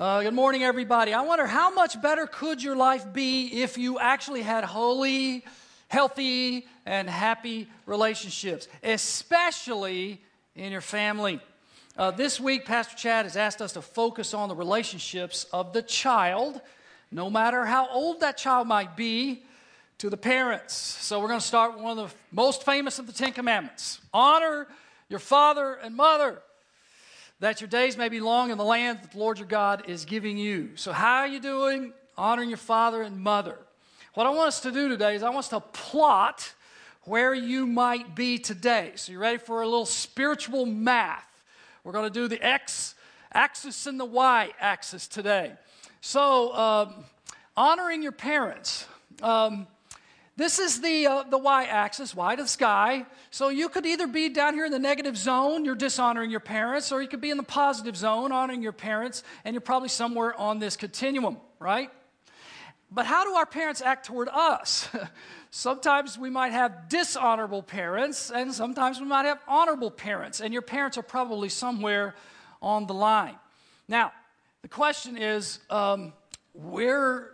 Uh, good morning, everybody. I wonder how much better could your life be if you actually had holy, healthy, and happy relationships, especially in your family. Uh, this week, Pastor Chad has asked us to focus on the relationships of the child, no matter how old that child might be, to the parents. So, we're going to start with one of the most famous of the Ten Commandments honor your father and mother that your days may be long in the land that the Lord your God is giving you. So, how are you doing? Honoring your father and mother. What I want us to do today is I want us to plot where you might be today. So, you ready for a little spiritual math? We're going to do the X axis and the Y axis today. So, um, honoring your parents. Um, this is the, uh, the y axis, y to the sky. So you could either be down here in the negative zone, you're dishonoring your parents, or you could be in the positive zone, honoring your parents, and you're probably somewhere on this continuum, right? But how do our parents act toward us? sometimes we might have dishonorable parents, and sometimes we might have honorable parents, and your parents are probably somewhere on the line. Now, the question is um, where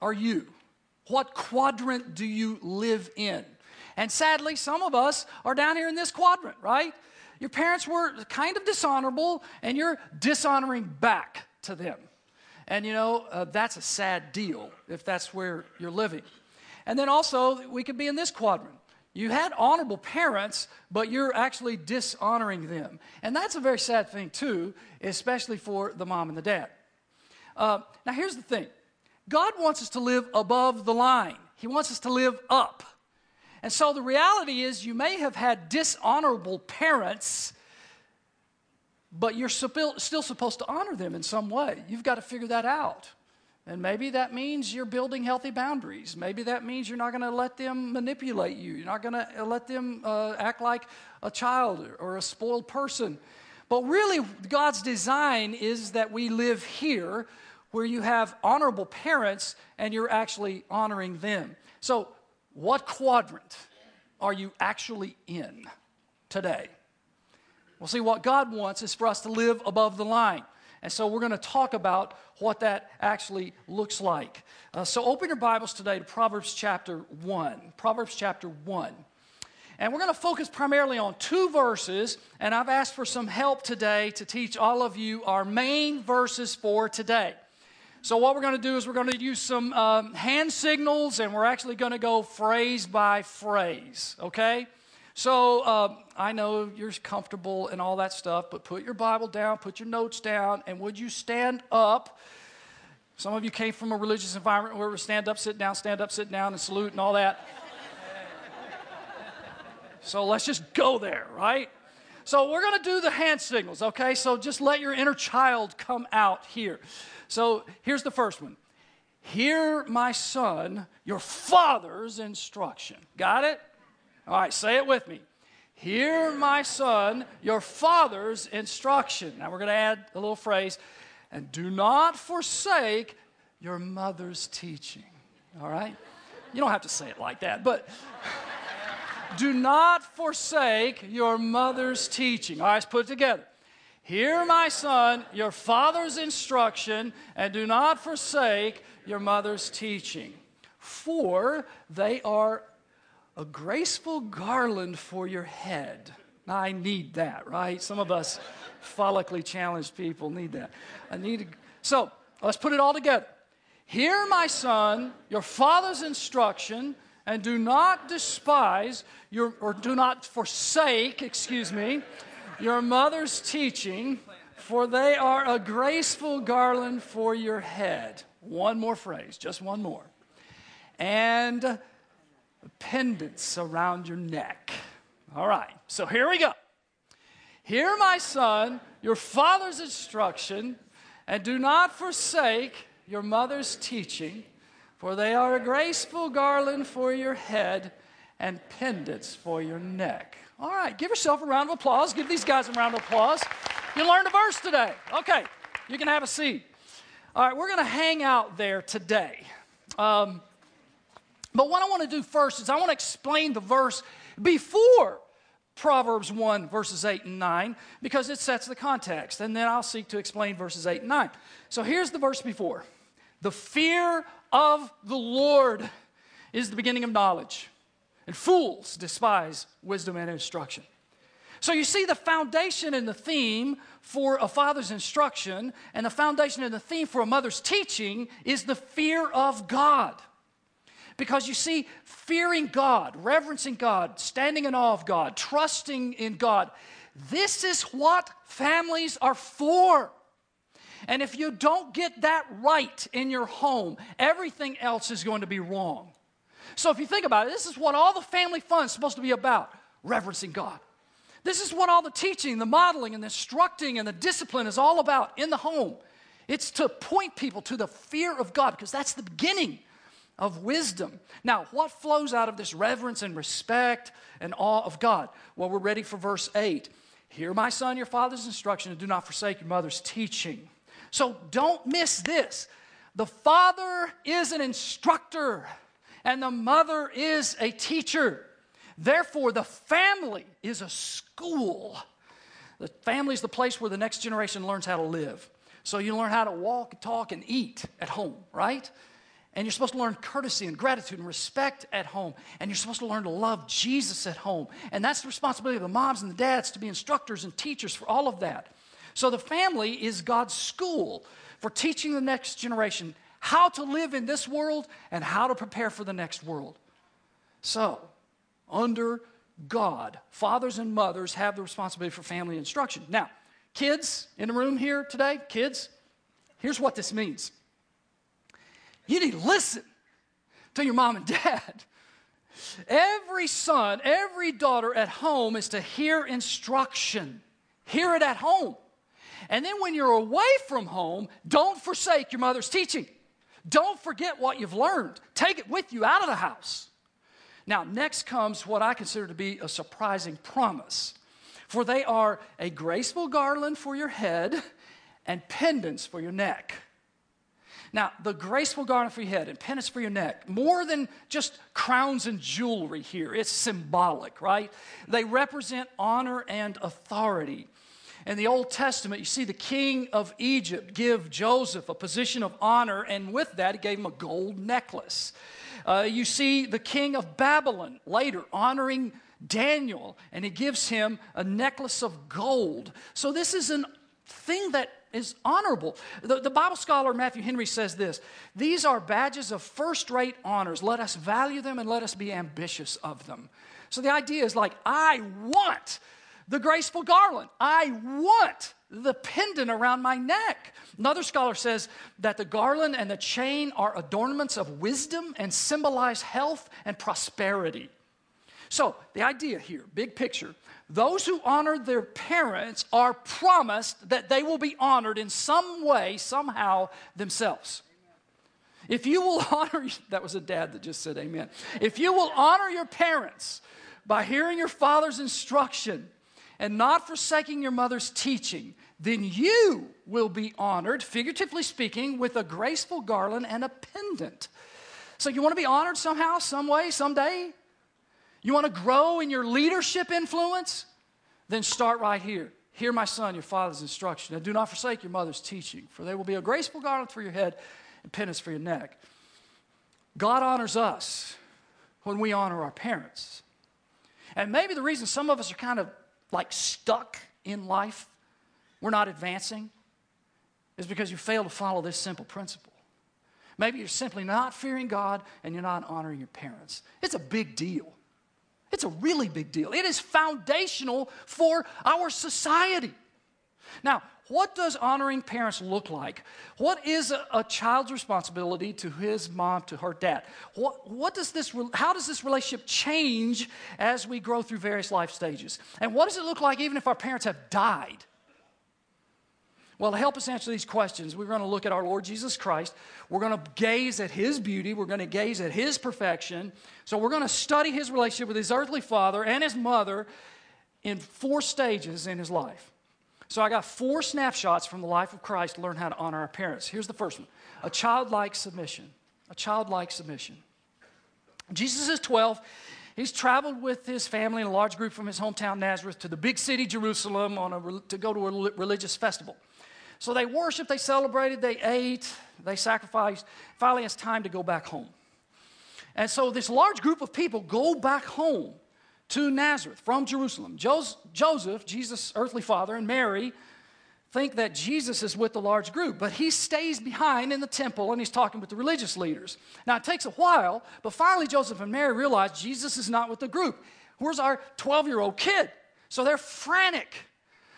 are you? What quadrant do you live in? And sadly, some of us are down here in this quadrant, right? Your parents were kind of dishonorable, and you're dishonoring back to them. And you know, uh, that's a sad deal if that's where you're living. And then also, we could be in this quadrant. You had honorable parents, but you're actually dishonoring them. And that's a very sad thing, too, especially for the mom and the dad. Uh, now, here's the thing God wants us to live above the line, He wants us to live up. And so the reality is, you may have had dishonorable parents, but you're still supposed to honor them in some way. You've got to figure that out. And maybe that means you're building healthy boundaries. Maybe that means you're not going to let them manipulate you. You're not going to let them uh, act like a child or a spoiled person. But really, God's design is that we live here where you have honorable parents and you're actually honoring them. So, what quadrant are you actually in today? Well, see, what God wants is for us to live above the line. And so we're going to talk about what that actually looks like. Uh, so open your Bibles today to Proverbs chapter 1. Proverbs chapter 1. And we're going to focus primarily on two verses, and I've asked for some help today to teach all of you our main verses for today. So, what we're going to do is we're going to use some um, hand signals and we're actually going to go phrase by phrase, okay? So, uh, I know you're comfortable and all that stuff, but put your Bible down, put your notes down, and would you stand up? Some of you came from a religious environment where we stand up, sit down, stand up, sit down, and salute and all that. so, let's just go there, right? So, we're going to do the hand signals, okay? So, just let your inner child come out here. So here's the first one Hear, my son, your father's instruction. Got it? All right, say it with me. Hear, my son, your father's instruction. Now we're going to add a little phrase, and do not forsake your mother's teaching. All right? You don't have to say it like that, but do not forsake your mother's teaching. All right, let's put it together. Hear, my son, your father's instruction, and do not forsake your mother's teaching, for they are a graceful garland for your head. Now, I need that, right? Some of us follically challenged people need that. I need to, so let's put it all together. Hear, my son, your father's instruction, and do not despise your, or do not forsake, excuse me, your mother's teaching, for they are a graceful garland for your head. One more phrase, just one more. And pendants around your neck. All right, so here we go. Hear, my son, your father's instruction, and do not forsake your mother's teaching, for they are a graceful garland for your head and pendants for your neck. All right, give yourself a round of applause. Give these guys a round of applause. You learned a verse today. Okay, you can have a seat. All right, we're going to hang out there today. Um, but what I want to do first is I want to explain the verse before Proverbs 1, verses 8 and 9, because it sets the context. And then I'll seek to explain verses 8 and 9. So here's the verse before The fear of the Lord is the beginning of knowledge, and fools despise wisdom and instruction. So you see the foundation and the theme for a father's instruction, and the foundation and the theme for a mother's teaching is the fear of God. Because you see, fearing God, reverencing God, standing in awe of God, trusting in God, this is what families are for. And if you don't get that right in your home, everything else is going to be wrong. So if you think about it, this is what all the family fun is supposed to be about reverencing God. This is what all the teaching, the modeling, and the instructing and the discipline is all about in the home. It's to point people to the fear of God because that's the beginning of wisdom. Now, what flows out of this reverence and respect and awe of God? Well, we're ready for verse 8. Hear, my son, your father's instruction, and do not forsake your mother's teaching. So don't miss this. The father is an instructor, and the mother is a teacher. Therefore, the family is a school. The family is the place where the next generation learns how to live. So you learn how to walk, talk, and eat at home, right? And you're supposed to learn courtesy and gratitude and respect at home. And you're supposed to learn to love Jesus at home. And that's the responsibility of the moms and the dads to be instructors and teachers for all of that. So the family is God's school for teaching the next generation how to live in this world and how to prepare for the next world. So, under God, fathers and mothers have the responsibility for family instruction. Now, kids in the room here today, kids, here's what this means you need to listen to your mom and dad. Every son, every daughter at home is to hear instruction. Hear it at home. And then when you're away from home, don't forsake your mother's teaching. Don't forget what you've learned. Take it with you out of the house. Now, next comes what I consider to be a surprising promise. For they are a graceful garland for your head and pendants for your neck. Now, the graceful garland for your head and pendants for your neck, more than just crowns and jewelry here, it's symbolic, right? They represent honor and authority. In the Old Testament, you see the king of Egypt give Joseph a position of honor, and with that, he gave him a gold necklace. Uh, you see the king of Babylon later honoring Daniel, and he gives him a necklace of gold. So, this is a thing that is honorable. The, the, Bible scholar Matthew Henry says this These are badges of first rate honors. Let us value them and let us be ambitious of them. So the idea is like, I want the graceful garland, I want the pendant around my neck. Another scholar says that the garland and the chain are adornments of wisdom and symbolize health and prosperity. So, the idea here, big picture, those who honor their parents are promised that they will be honored in some way, somehow, themselves. If you will honor, that was a dad that just said amen. If you will honor your parents by hearing your father's instruction and not forsaking your mother's teaching, then you will be honored, figuratively speaking, with a graceful garland and a pendant. So, you want to be honored somehow, some way, someday? You want to grow in your leadership influence? Then start right here. Hear, my son, your father's instruction, and do not forsake your mother's teaching, for they will be a graceful garland for your head and pendants for your neck. God honors us when we honor our parents. And maybe the reason some of us are kind of like stuck in life, we're not advancing, is because you fail to follow this simple principle. Maybe you're simply not fearing God and you're not honoring your parents. It's a big deal. It's a really big deal. It is foundational for our society. Now, what does honoring parents look like? What is a, a, child's responsibility to his mom, to her dad? What, what does this, how does this relationship change as we grow through various life stages? And what does it look like even if our parents have died? Well, to help us answer these questions, we're going to look at our Lord Jesus Christ. We're going to gaze at his beauty. We're going to gaze at his perfection. So, we're going to study his relationship with his earthly father and his mother in four stages in his life. So, I got four snapshots from the life of Christ to learn how to honor our parents. Here's the first one a childlike submission. A childlike submission. Jesus is 12. he's traveled with his family and a large group from his hometown Nazareth to the big city Jerusalem on a, to go to a religious festival. So they worshiped, they celebrated, they ate, they sacrificed. Finally, it's time to go back home. And so this large group of people go back home to Nazareth from Jerusalem. Joseph, Jesus' earthly father, and Mary think that Jesus is with the large group, but he stays behind in the temple and he's talking with the religious leaders. Now, it takes a while, but finally, Joseph and Mary realize Jesus is not with the group. Where's our 12 year old kid? So they're frantic.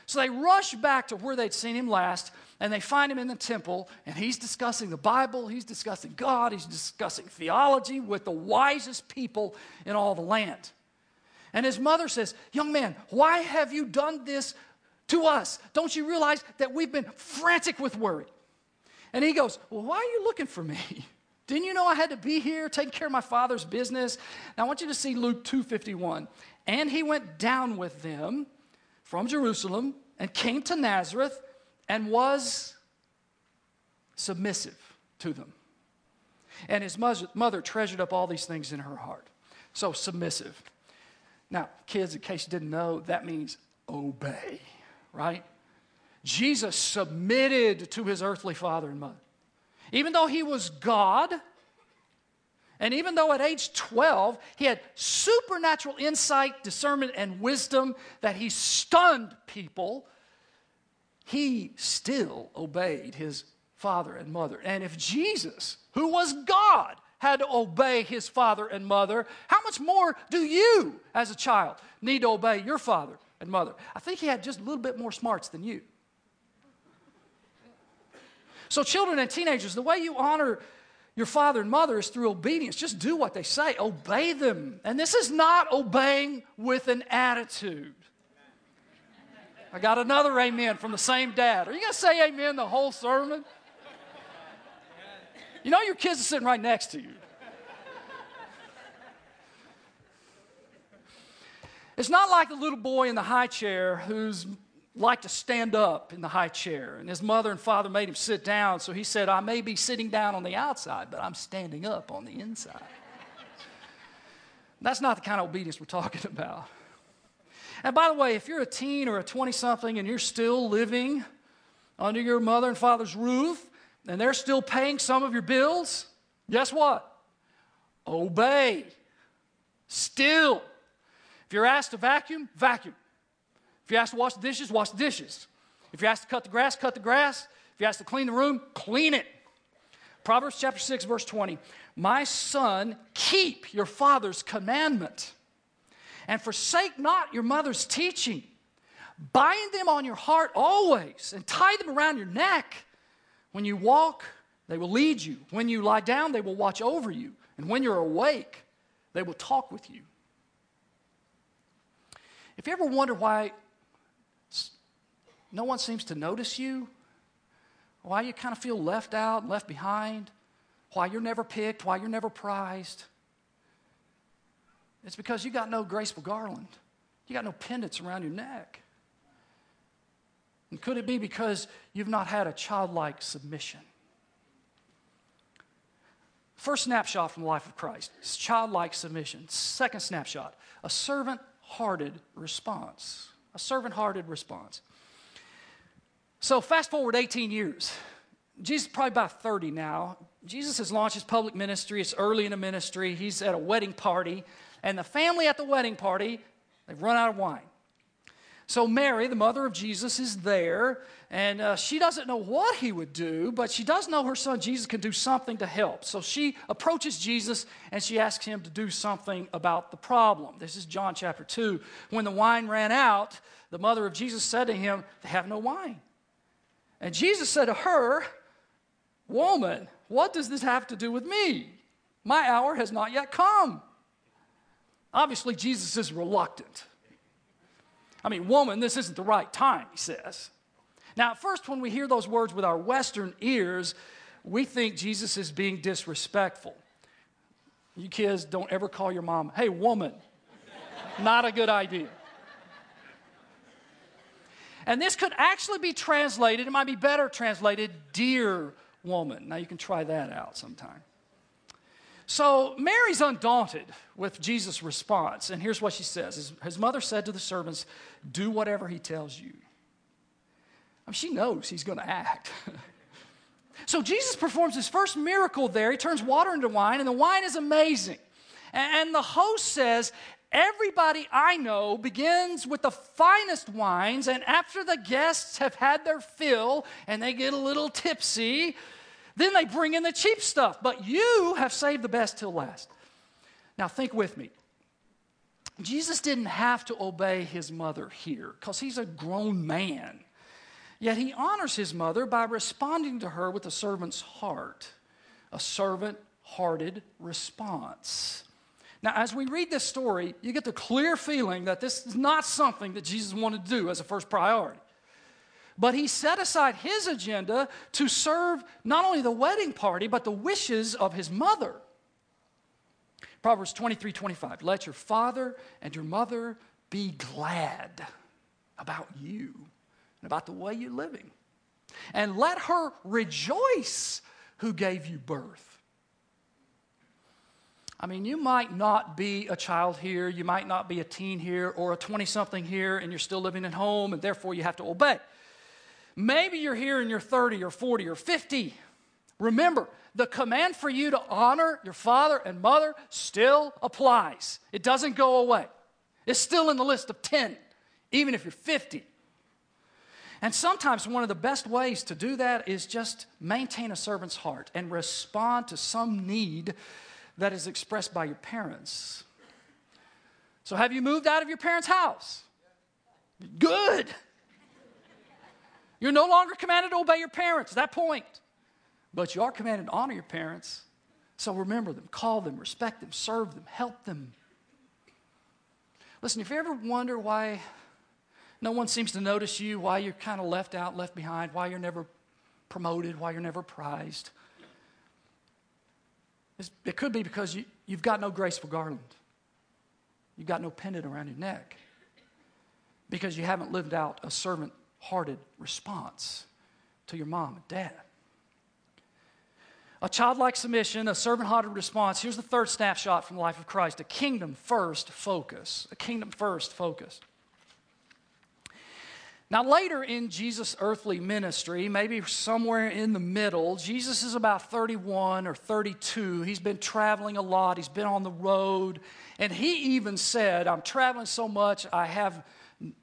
So they rush back to where they'd seen him last and they find him in the temple and he's discussing the Bible, he's discussing God, he's discussing theology with the wisest people in all the land. And his mother says, Young man, why have you done this to us. Don't you realize that we've been frantic with worry? And he goes, Well, why are you looking for me? Didn't you know I had to be here taking care of my father's business? Now I want you to see Luke 2:51. And he went down with them from Jerusalem and came to Nazareth and was submissive to them. And his mother treasured up all these things in her heart. So submissive. Now, kids, in case you didn't know, that means obey right? Jesus submitted to his earthly father and mother. Even though he was God, and even though at age 12 he had supernatural insight, discernment, and wisdom that he stunned people, he still obeyed his father and mother. And if Jesus, who was God, had to obey his father and mother, how much more do you, as a child, need to obey your father and mother. I think he had just a little bit more smarts than you. So, children and teenagers, the way you honor your father and mother is through obedience. Just do what they say, obey them. And this is not obeying with an attitude. I got another amen from the same dad. Are you going to say amen the whole sermon? You know your kids are sitting right next to you. It's not like the little boy in the high chair who's like to stand up in the high chair. And his mother and father made him sit down, so he said, I may be sitting down on the outside, but I'm standing up on the inside. That's not the kind of obedience we're talking about. And by the way, if you're a teen or a 20 something and you're still living under your mother and father's roof and they're still paying some of your bills, guess what? Obey. Still. If you're asked to vacuum, vacuum. If you're asked to wash the dishes, wash the dishes. If you're asked to cut the grass, cut the grass. If you're asked to clean the room, clean it. Proverbs chapter 6, verse 20. My son, keep your father's commandment and forsake not your mother's teaching. Bind them on your heart always and tie them around your neck. When you walk, they will lead you. When you lie down, they will watch over you. And when you're awake, they will talk with you. If you ever wonder why no one seems to notice you, why you kind of feel left out, and left behind, why you're never picked, why you're never prized, it's because you got no graceful garland. You got no pendants around your neck. And could it be because you've not had a childlike submission? First snapshot from the life of Christ is childlike submission. Second snapshot, a servant hearted response. A servant hearted response. So, fast forward 18 years. Jesus is probably about 30 now. Jesus has launched his public ministry. It's early in the ministry. He's at a wedding party, and the family at the wedding party, they've run out of wine. So, Mary, the mother of Jesus, is there, and uh, she doesn't know what he would do, but she does know her son Jesus can do something to help. So, she approaches Jesus and she asks him to do something about the problem. This is John chapter 2. When the wine ran out, the mother of Jesus said to him, They have no wine. And Jesus said to her, Woman, what does this have to do with me? My hour has not yet come. Obviously, Jesus is reluctant. I mean, woman, this isn't the right time, he says. Now, at first, when we hear those words with our Western ears, we think Jesus is being disrespectful. You kids don't ever call your mom, hey, woman. Not a good idea. And this could actually be translated, it might be better translated, dear woman. Now, you can try that out sometime. So Mary's undaunted with Jesus' response. And here's what she says His, his mother said to the servants, Do whatever he tells you. I mean, she knows he's going to act. so Jesus performs his first miracle there. He turns water into wine, and the wine is amazing. And, and the host says, Everybody I know begins with the finest wines, and after the guests have had their fill and they get a little tipsy, then they bring in the cheap stuff. But you have saved the best till last. Now, think with me. Jesus didn't have to obey his mother here because he's a grown man. Yet he honors his mother by responding to her with a servant's heart, a servant hearted response. Now, as we read this story, you get the clear feeling that this is not something that Jesus wanted to do as a first priority. But he set aside his agenda to serve not only the wedding party, but the wishes of his mother. Proverbs 23 25. Let your father and your mother be glad about you and about the way you're living. And let her rejoice who gave you birth. I mean, you might not be a child here, you might not be a teen here, or a 20 something here, and you're still living at home, and therefore you have to obey. Maybe you're here and you're 30 or 40 or 50. Remember, the command for you to honor your father and mother still applies. It doesn't go away. It's still in the list of 10, even if you're 50. And sometimes one of the best ways to do that is just maintain a servant's heart and respond to some need that is expressed by your parents. So, have you moved out of your parents' house? Good. You're no longer commanded to obey your parents at that point, but you are commanded to honor your parents. So, remember them, call them, respect them, serve them, help them. Listen, if you ever wonder why no one seems to notice you, why you're kind of left out, left behind, why you're never promoted, why you're never prized, it could be because you, you've got no graceful garland. You've got no pendant around your neck because you haven't lived out a servant hearted response to your mom and dad. A childlike submission, a servant hearted response. Here's the third snapshot from the life of Christ a kingdom first focus. A kingdom first focus. Now, later in Jesus' earthly ministry, maybe somewhere in the middle, Jesus is about 31 or 32. He's been traveling a lot, he's been on the road, and he even said, I'm traveling so much, I have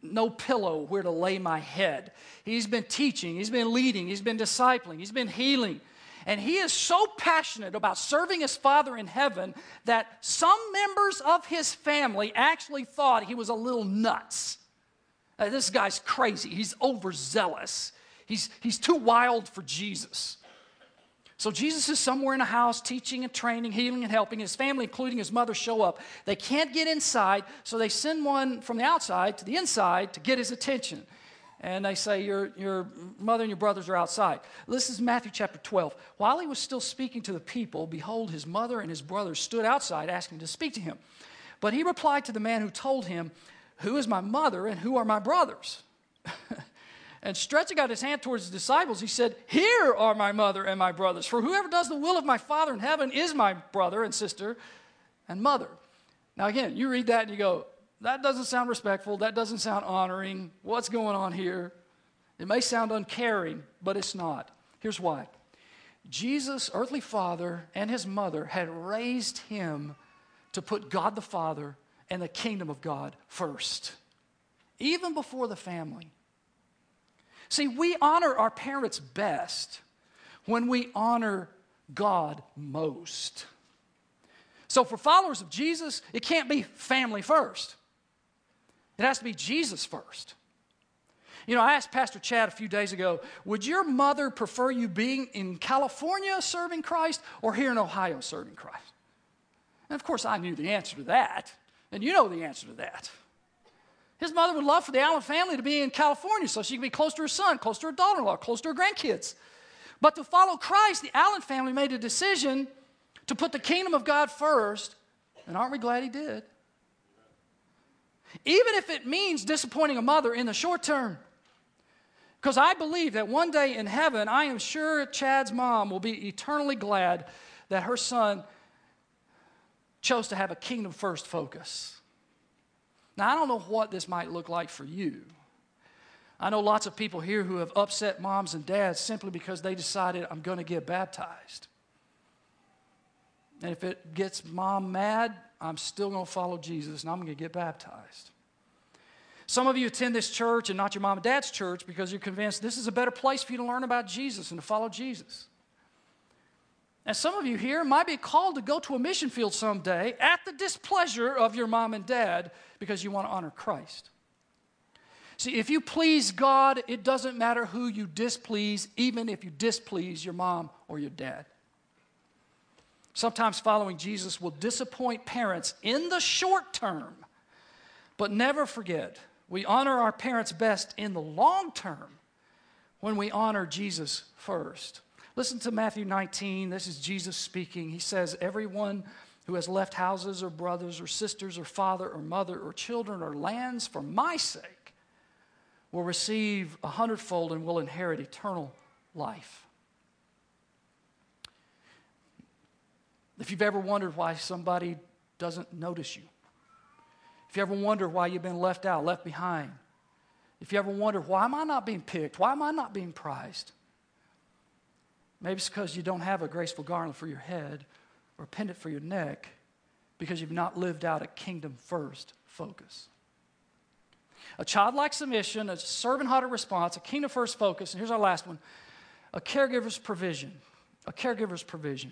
no pillow where to lay my head. He's been teaching, he's been leading, he's been discipling, he's been healing. And he is so passionate about serving his Father in heaven that some members of his family actually thought he was a little nuts. Uh, this guy's crazy. He's overzealous. He's, he's too wild for Jesus. So Jesus is somewhere in a house teaching and training, healing and helping. His family, including his mother, show up. They can't get inside, so they send one from the outside to the inside to get his attention. And they say, Your, your mother and your brothers are outside. This is Matthew chapter 12. While he was still speaking to the people, behold, his mother and his brothers stood outside asking to speak to him. But he replied to the man who told him, who is my mother and who are my brothers? and stretching out his hand towards his disciples, he said, Here are my mother and my brothers. For whoever does the will of my Father in heaven is my brother and sister and mother. Now, again, you read that and you go, That doesn't sound respectful. That doesn't sound honoring. What's going on here? It may sound uncaring, but it's not. Here's why Jesus' earthly father and his mother had raised him to put God the Father and the kingdom of God first, even before the family. See, we honor our parents best when we honor God most. So, for followers of Jesus, it can't be family first, it has to be Jesus first. You know, I asked Pastor Chad a few days ago, would your mother prefer you being in California serving Christ or here in Ohio serving Christ? And of course, I knew the answer to that. And you know the answer to that. His mother would love for the Allen family to be in California so she could be close to her son, close to her daughter in law, close to her grandkids. But to follow Christ, the Allen family made a decision to put the kingdom of God first. And aren't we glad he did? Even if it means disappointing a mother in the short term. Because I believe that one day in heaven, I am sure Chad's mom will be eternally glad that her son chose to have a kingdom first focus. Now, I don't know what this might look like for you. I know lots of people here who have upset moms and dads simply because they decided, I'm going to get baptized. And if it gets mom mad, I'm still going to follow Jesus and I'm going to get baptized. Some of you attend this church and not your mom and dad's church because you're convinced this is a better place for you to learn about Jesus and to follow Jesus. And some of you here might be called to go to a mission field someday at the displeasure of your mom and dad because you want to honor Christ. See, if you please God, it doesn't matter who you displease, even if you displease your mom or your dad. Sometimes following Jesus will disappoint parents in the short term, but never forget we honor our parents best in the long term when we honor Jesus first. Listen to Matthew 19. This is Jesus speaking. He says, Everyone who has left houses or brothers or sisters or father or mother or children or lands for my sake will receive a hundredfold and will inherit eternal life. If you've ever wondered why somebody doesn't notice you, if you ever wonder why you've been left out, left behind, if you ever wonder, why am I not being picked? Why am I not being prized? Maybe it's because you don't have a graceful garland for your head or pendant for your neck because you've not lived out a kingdom first focus. A childlike submission, a servant hearted response, a kingdom first focus, and here's our last one a caregiver's provision. A caregiver's provision.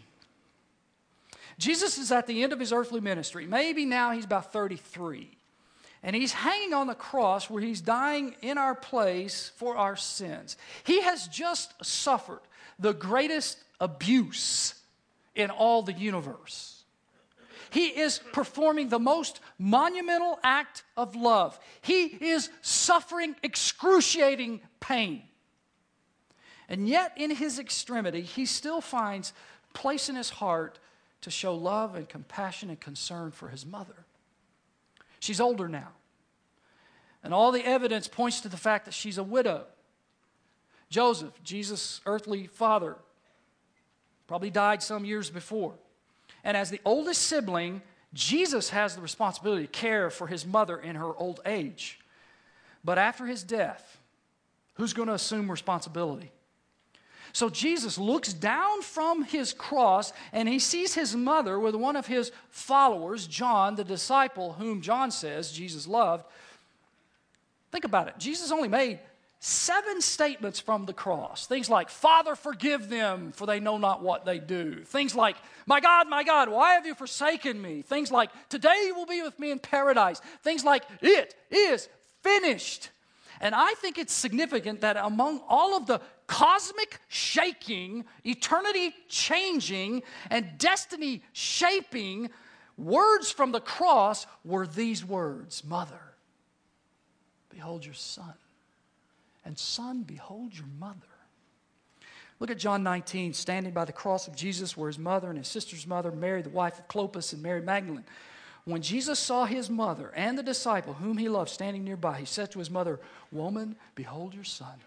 Jesus is at the end of his earthly ministry. Maybe now he's about 33. And he's hanging on the cross where he's dying in our place for our sins. He has just suffered the greatest abuse in all the universe. He is performing the most monumental act of love. He is suffering excruciating pain. And yet, in his extremity, he still finds place in his heart to show love and compassion and concern for his mother. She's older now. And all the evidence points to the fact that she's a widow. Joseph, Jesus' earthly father, probably died some years before. And as the oldest sibling, Jesus has the responsibility to care for his mother in her old age. But after his death, who's going to assume responsibility? So Jesus looks down from his cross and he sees his mother with one of his followers, John, the disciple whom John says Jesus loved. Think about it. Jesus only made seven statements from the cross. Things like, Father, forgive them, for they know not what they do. Things like, My God, my God, why have you forsaken me? Things like, Today you will be with me in paradise. Things like, It is finished. And I think it's significant that among all of the cosmic shaking, eternity changing, and destiny shaping words from the cross were these words Mother, behold your son and son, behold your mother. Look at John 19, standing by the cross of Jesus were his mother and his sister's mother, Mary, the wife of Clopas, and Mary Magdalene. When Jesus saw his mother and the disciple whom he loved standing nearby, he said to his mother, Woman, behold your son.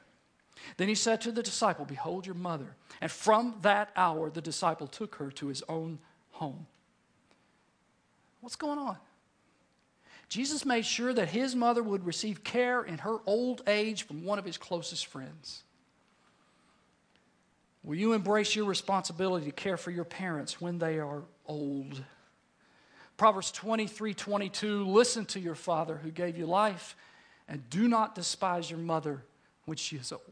Then he said to the disciple, Behold your mother. And from that hour, the disciple took her to his own home. What's going on? Jesus made sure that his mother would receive care in her old age from one of his closest friends. Will you embrace your responsibility to care for your parents when they are old? Proverbs 23 22 Listen to your father who gave you life, and do not despise your mother when she is old.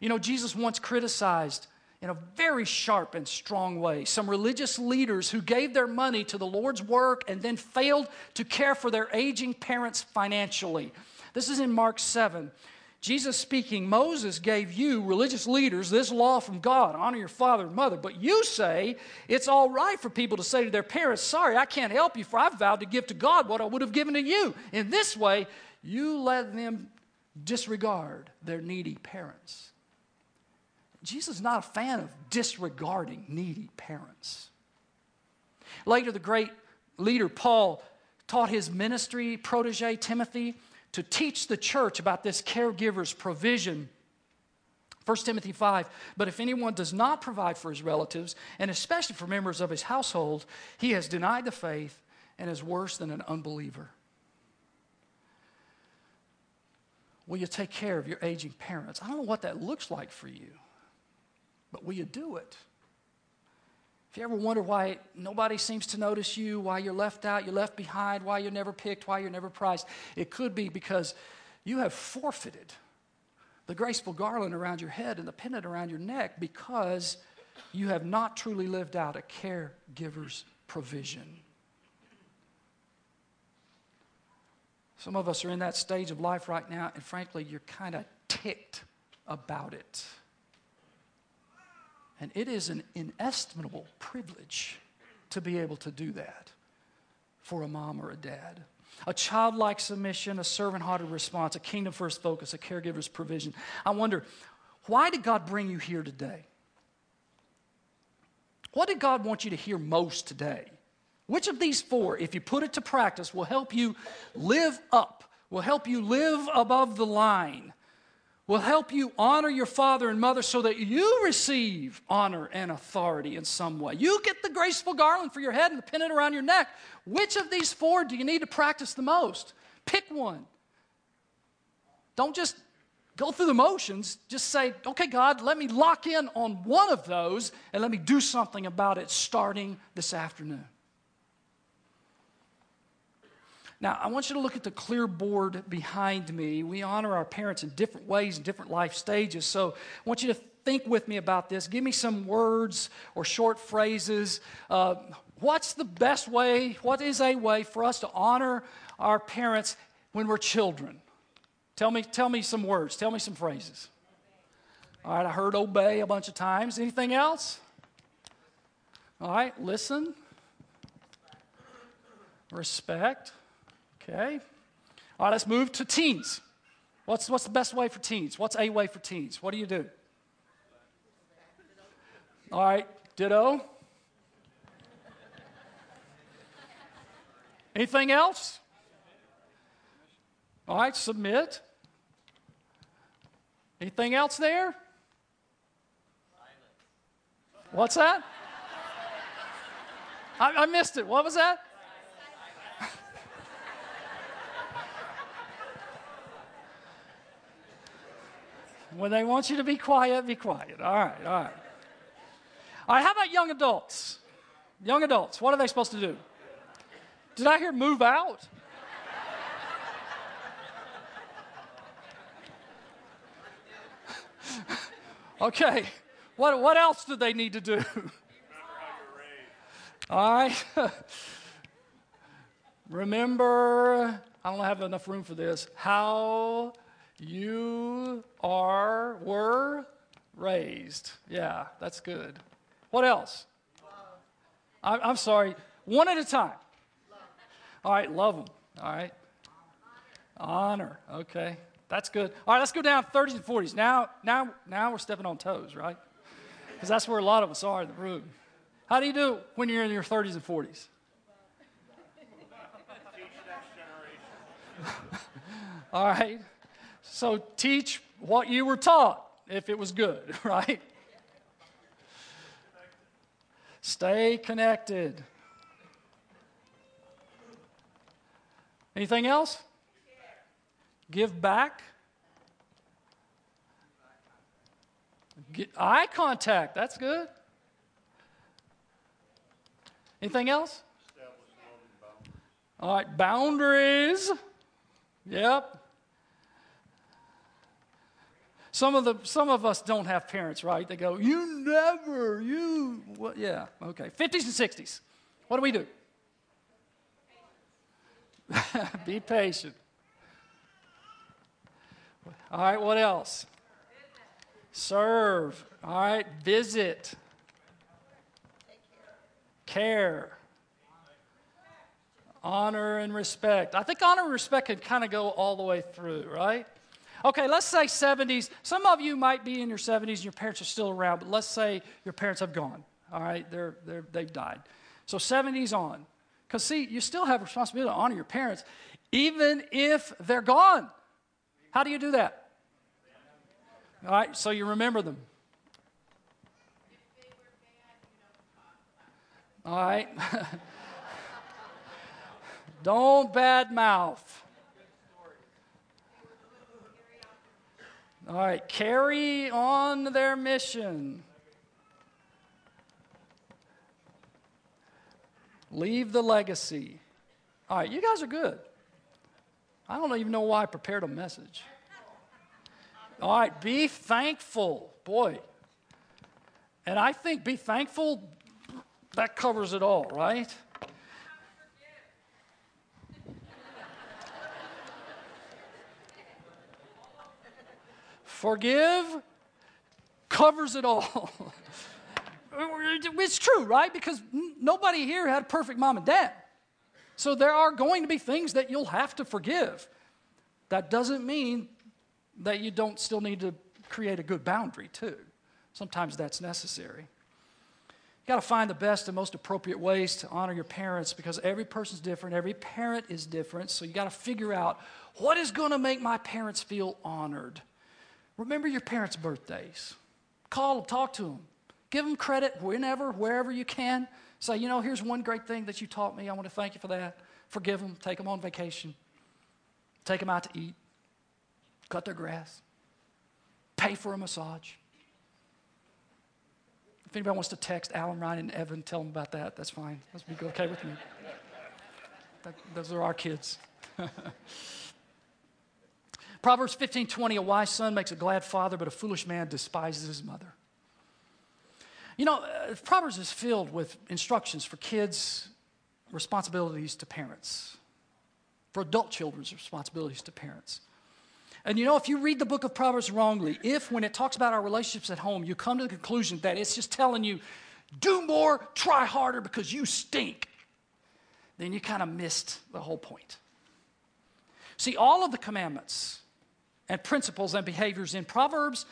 You know, Jesus once criticized in a very sharp and strong way. Some religious leaders who gave their money to the Lord's work and then failed to care for their aging parents financially. This is in Mark 7. Jesus speaking, Moses gave you, religious leaders, this law from God honor your father and mother. But you say it's all right for people to say to their parents, Sorry, I can't help you, for I've vowed to give to God what I would have given to you. In this way, you let them disregard their needy parents. Jesus is not a fan of disregarding needy parents. Later, the great leader Paul taught his ministry protege Timothy to teach the church about this caregiver's provision 1 Timothy 5, but if anyone does not provide for his relatives, and especially for members of his household, he has denied the faith and is worse than an unbeliever. Will you take care of your aging parents? I don't know what that looks like for you, but will you do it? If you ever wonder why nobody seems to notice you, why you're left out, you're left behind, why you're never picked, why you're never prized, it could be because you have forfeited the graceful garland around your head and the pendant around your neck because you have not truly lived out a caregiver's provision. Some of us are in that stage of life right now, and frankly, you're kind of ticked about it. And it is an inestimable privilege to be able to do that for a mom or a dad a childlike submission, a servant hearted response, a kingdom first focus, a caregiver's provision. I wonder, why did God bring you here today? What did God want you to hear most today? Which of these four, if you put it to practice, will help you live up, will help you live above the line, will help you honor your father and mother so that you receive honor and authority in some way. You get the graceful garland for your head and the pennant around your neck. Which of these four do you need to practice the most? Pick one. Don't just go through the motions. Just say, okay, God, let me lock in on one of those and let me do something about it starting this afternoon. Now, I want you to look at the clear board behind me. We honor our parents in different ways in different life stages. So I want you to think with me about this. Give me some words or short phrases. Uh, what's the best way? What is a way for us to honor our parents when we're children? Tell me, tell me some words. Tell me some phrases. All right, I heard obey a bunch of times. Anything else? All right, listen. Respect. Okay. All right, let's move to teens. What's, what's the best way for teens? What's a way for teens? What do you do? All right, ditto. Anything else? All right, submit. Anything else there? What's that? I, I missed it. What was that? When they want you to be quiet, be quiet. All right, all right. All right, how about young adults? Young adults, what are they supposed to do? Did I hear move out? okay, what, what else do they need to do? All right. Remember, I don't have enough room for this, how you are, were raised. Yeah, that's good. What else? I, I'm sorry, one at a time. All right, love them. All right. Honor. Okay, that's good. All right, let's go down 30s and 40s. Now, now, now we're stepping on toes, right? Because that's where a lot of us are in the room. How do you do when you're in your 30s and 40s? All right. So teach what you were taught if it was good, right? Stay connected. Anything else? Give back. Get eye contact. That's good. Anything else? All right, boundaries. Yep. Some of, the, some of us don't have parents, right? They go, You never, you. Yeah, okay. 50s and 60s. What do we do? Be patient. All right, what else? Serve. All right, visit. Care. Honor and respect. I think honor and respect can kind of go all the way through, right? Okay, let's say 70s. Some of you might be in your 70s and your parents are still around, but let's say your parents have gone. All right, they're, they're, they've died. So 70s on. Because, see, you still have responsibility to honor your parents, even if they're gone. How do you do that? All right, so you remember them. All right. Don't bad All right, carry on their mission. Leave the legacy. All right, you guys are good. I don't even know why I prepared a message. All right, be thankful. Boy. And I think be thankful, that covers it all, right? Forgive covers it all. it's true, right? Because nobody here had a perfect mom and dad. So there are going to be things that you'll have to forgive. That doesn't mean that you don't still need to create a good boundary, too. Sometimes that's necessary. You got to find the best and most appropriate ways to honor your parents because every person's different, every parent is different. So you got to figure out what is going to make my parents feel honored. Remember your parents' birthdays. Call them, talk to them. Give them credit whenever, wherever you can. Say, you know, here's one great thing that you taught me. I want to thank you for that. Forgive them, take them on vacation, take them out to eat, cut their grass, pay for a massage. If anybody wants to text Alan, Ryan, and Evan, tell them about that. That's fine. That's be okay with me. That, those are our kids. Proverbs 15 20, a wise son makes a glad father, but a foolish man despises his mother. You know, uh, Proverbs is filled with instructions for kids' responsibilities to parents, for adult children's responsibilities to parents. And you know, if you read the book of Proverbs wrongly, if when it talks about our relationships at home, you come to the conclusion that it's just telling you, do more, try harder because you stink, then you kind of missed the whole point. See, all of the commandments and principles and behaviors in Proverbs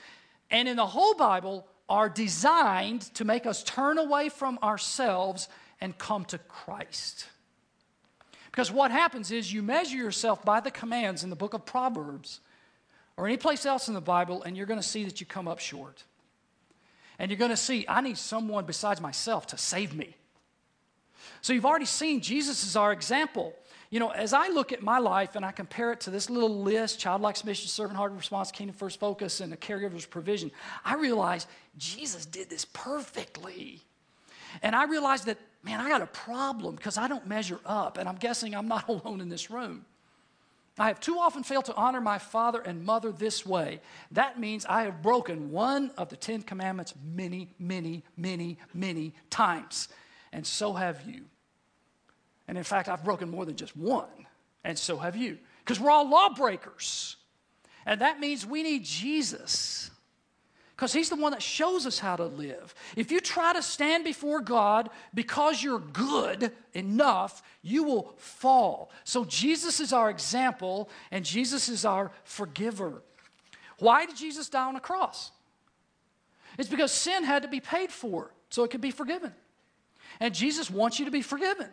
and in the whole Bible are designed to make us turn away from ourselves and come to Christ. Because what happens is you measure yourself by the commands in the book of Proverbs or any place else in the Bible, and you're going to see that you come up short. And you're going to see, I need someone besides myself to save me. So you've already seen Jesus is our example. You know, as I look at my life and I compare it to this little list childlike submission, servant hearted response, kingdom first focus, and the caregiver's provision, I realize Jesus did this perfectly. And I realize that, man, I got a problem because I don't measure up. And I'm guessing I'm not alone in this room. I have too often failed to honor my father and mother this way. That means I have broken one of the Ten Commandments many, many, many, many times. And so have you. And in fact, I've broken more than just one, and so have you, because we're all lawbreakers. And that means we need Jesus because he's the one that shows us how to live. If you try to stand before God because you're good enough, you will fall. So Jesus is our example and Jesus is our forgiver. Why did Jesus die on a cross? It's because sin had to be paid for so it could be forgiven. And Jesus wants you to be forgiven.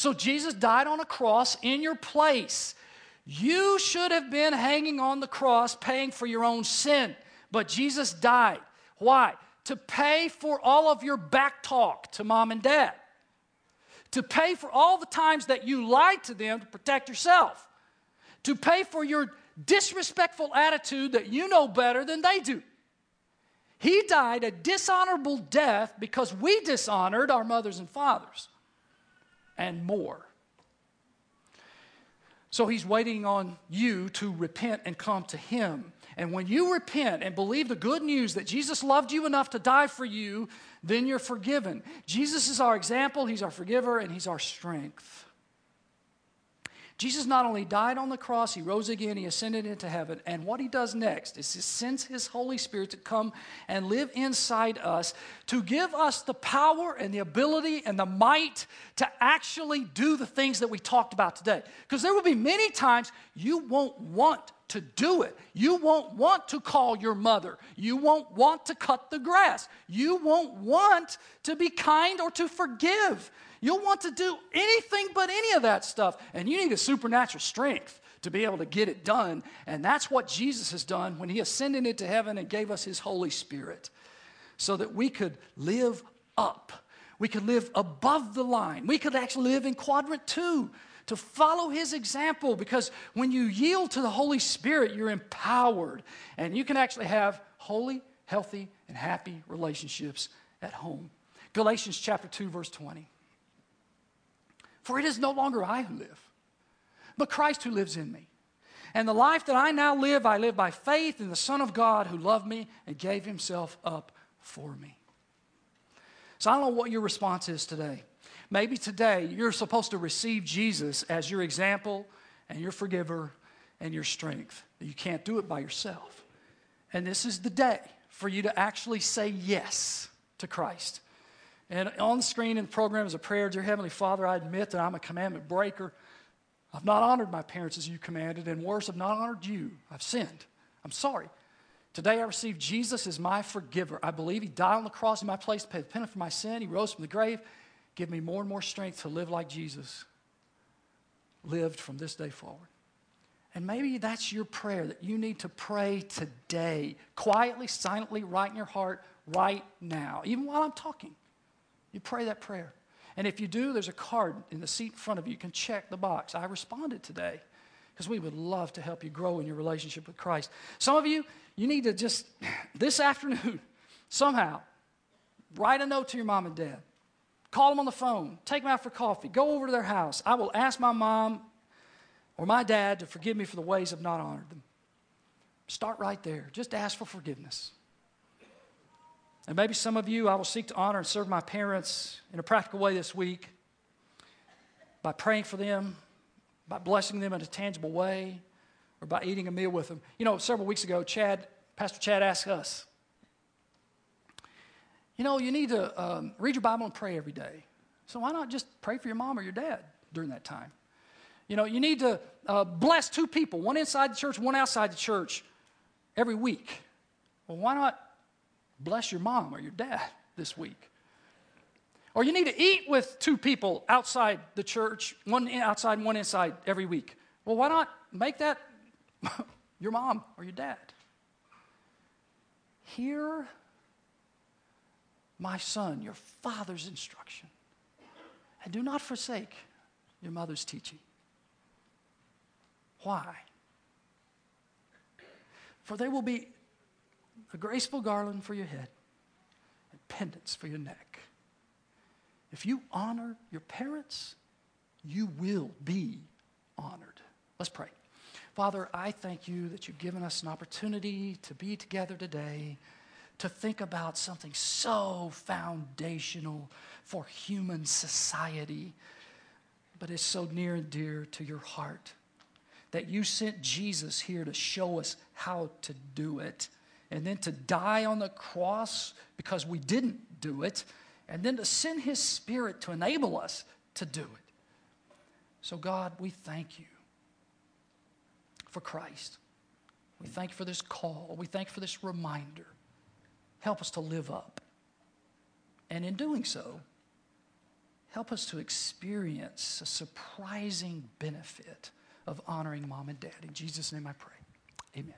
So Jesus died on a cross in your place. You should have been hanging on the cross paying for your own sin, but Jesus died. Why? To pay for all of your back talk to mom and dad, to pay for all the times that you lied to them to protect yourself, to pay for your disrespectful attitude that you know better than they do. He died a dishonorable death because we dishonored our mothers and fathers and more. So he's waiting on you to repent and come to him. And when you repent and believe the good news that Jesus loved you enough to die for you, then you're forgiven. Jesus is our example, he's our forgiver, and he's our strength. Jesus not only died on the cross, he rose again, he ascended into heaven. And what he does next is he sends his Holy Spirit to come and live inside us to give us the power and the ability and the might to actually do the things that we talked about today. Because there will be many times you won't want to do it. You won't want to call your mother. You won't want to cut the grass. You won't want to be kind or to forgive. You'll want to do anything but any of that stuff. And you need a supernatural strength to be able to get it done. And that's what Jesus has done when he ascended into heaven and gave us his Holy Spirit so that we could live up. We could live above the line. We could actually live in quadrant two to follow his example because when you yield to the Holy Spirit, you're empowered and you can actually have holy, healthy, and happy relationships at home. Galatians chapter 2, verse 20. For it is no longer I who live, but Christ who lives in me. And the life that I now live, I live by faith in the Son of God who loved me and gave himself up for me. So I don't know what your response is today. Maybe today you're supposed to receive Jesus as your example and your forgiver and your strength. You can't do it by yourself. And this is the day for you to actually say yes to Christ. And on the screen in the program is a prayer Dear Heavenly Father, I admit that I'm a commandment breaker. I've not honored my parents as you commanded, and worse, I've not honored you. I've sinned. I'm sorry. Today I receive Jesus as my forgiver. I believe He died on the cross in my place to pay the penalty for my sin. He rose from the grave. Give me more and more strength to live like Jesus lived from this day forward. And maybe that's your prayer that you need to pray today, quietly, silently, right in your heart, right now, even while I'm talking. You pray that prayer. And if you do, there's a card in the seat in front of you. You can check the box. I responded today because we would love to help you grow in your relationship with Christ. Some of you, you need to just, this afternoon, somehow, write a note to your mom and dad. Call them on the phone. Take them out for coffee. Go over to their house. I will ask my mom or my dad to forgive me for the ways I've not honored them. Start right there. Just ask for forgiveness. And maybe some of you, I will seek to honor and serve my parents in a practical way this week by praying for them, by blessing them in a tangible way, or by eating a meal with them. You know, several weeks ago, Chad, Pastor Chad asked us, you know, you need to um, read your Bible and pray every day. So why not just pray for your mom or your dad during that time? You know, you need to uh, bless two people, one inside the church, one outside the church, every week. Well, why not bless your mom or your dad this week. Or you need to eat with two people outside the church, one outside one inside every week. Well, why not make that your mom or your dad? Hear my son, your father's instruction, and do not forsake your mother's teaching. Why? For they will be a graceful garland for your head, and pendants for your neck. If you honor your parents, you will be honored. Let's pray. Father, I thank you that you've given us an opportunity to be together today to think about something so foundational for human society, but it's so near and dear to your heart that you sent Jesus here to show us how to do it and then to die on the cross because we didn't do it, and then to send His Spirit to enable us to do it. So, God, we thank you for Christ. We thank you for this call. We thank you for this reminder. Help us to live up. And in doing so, help us to experience a surprising benefit of honoring mom and dad. In Jesus' name I pray. Amen.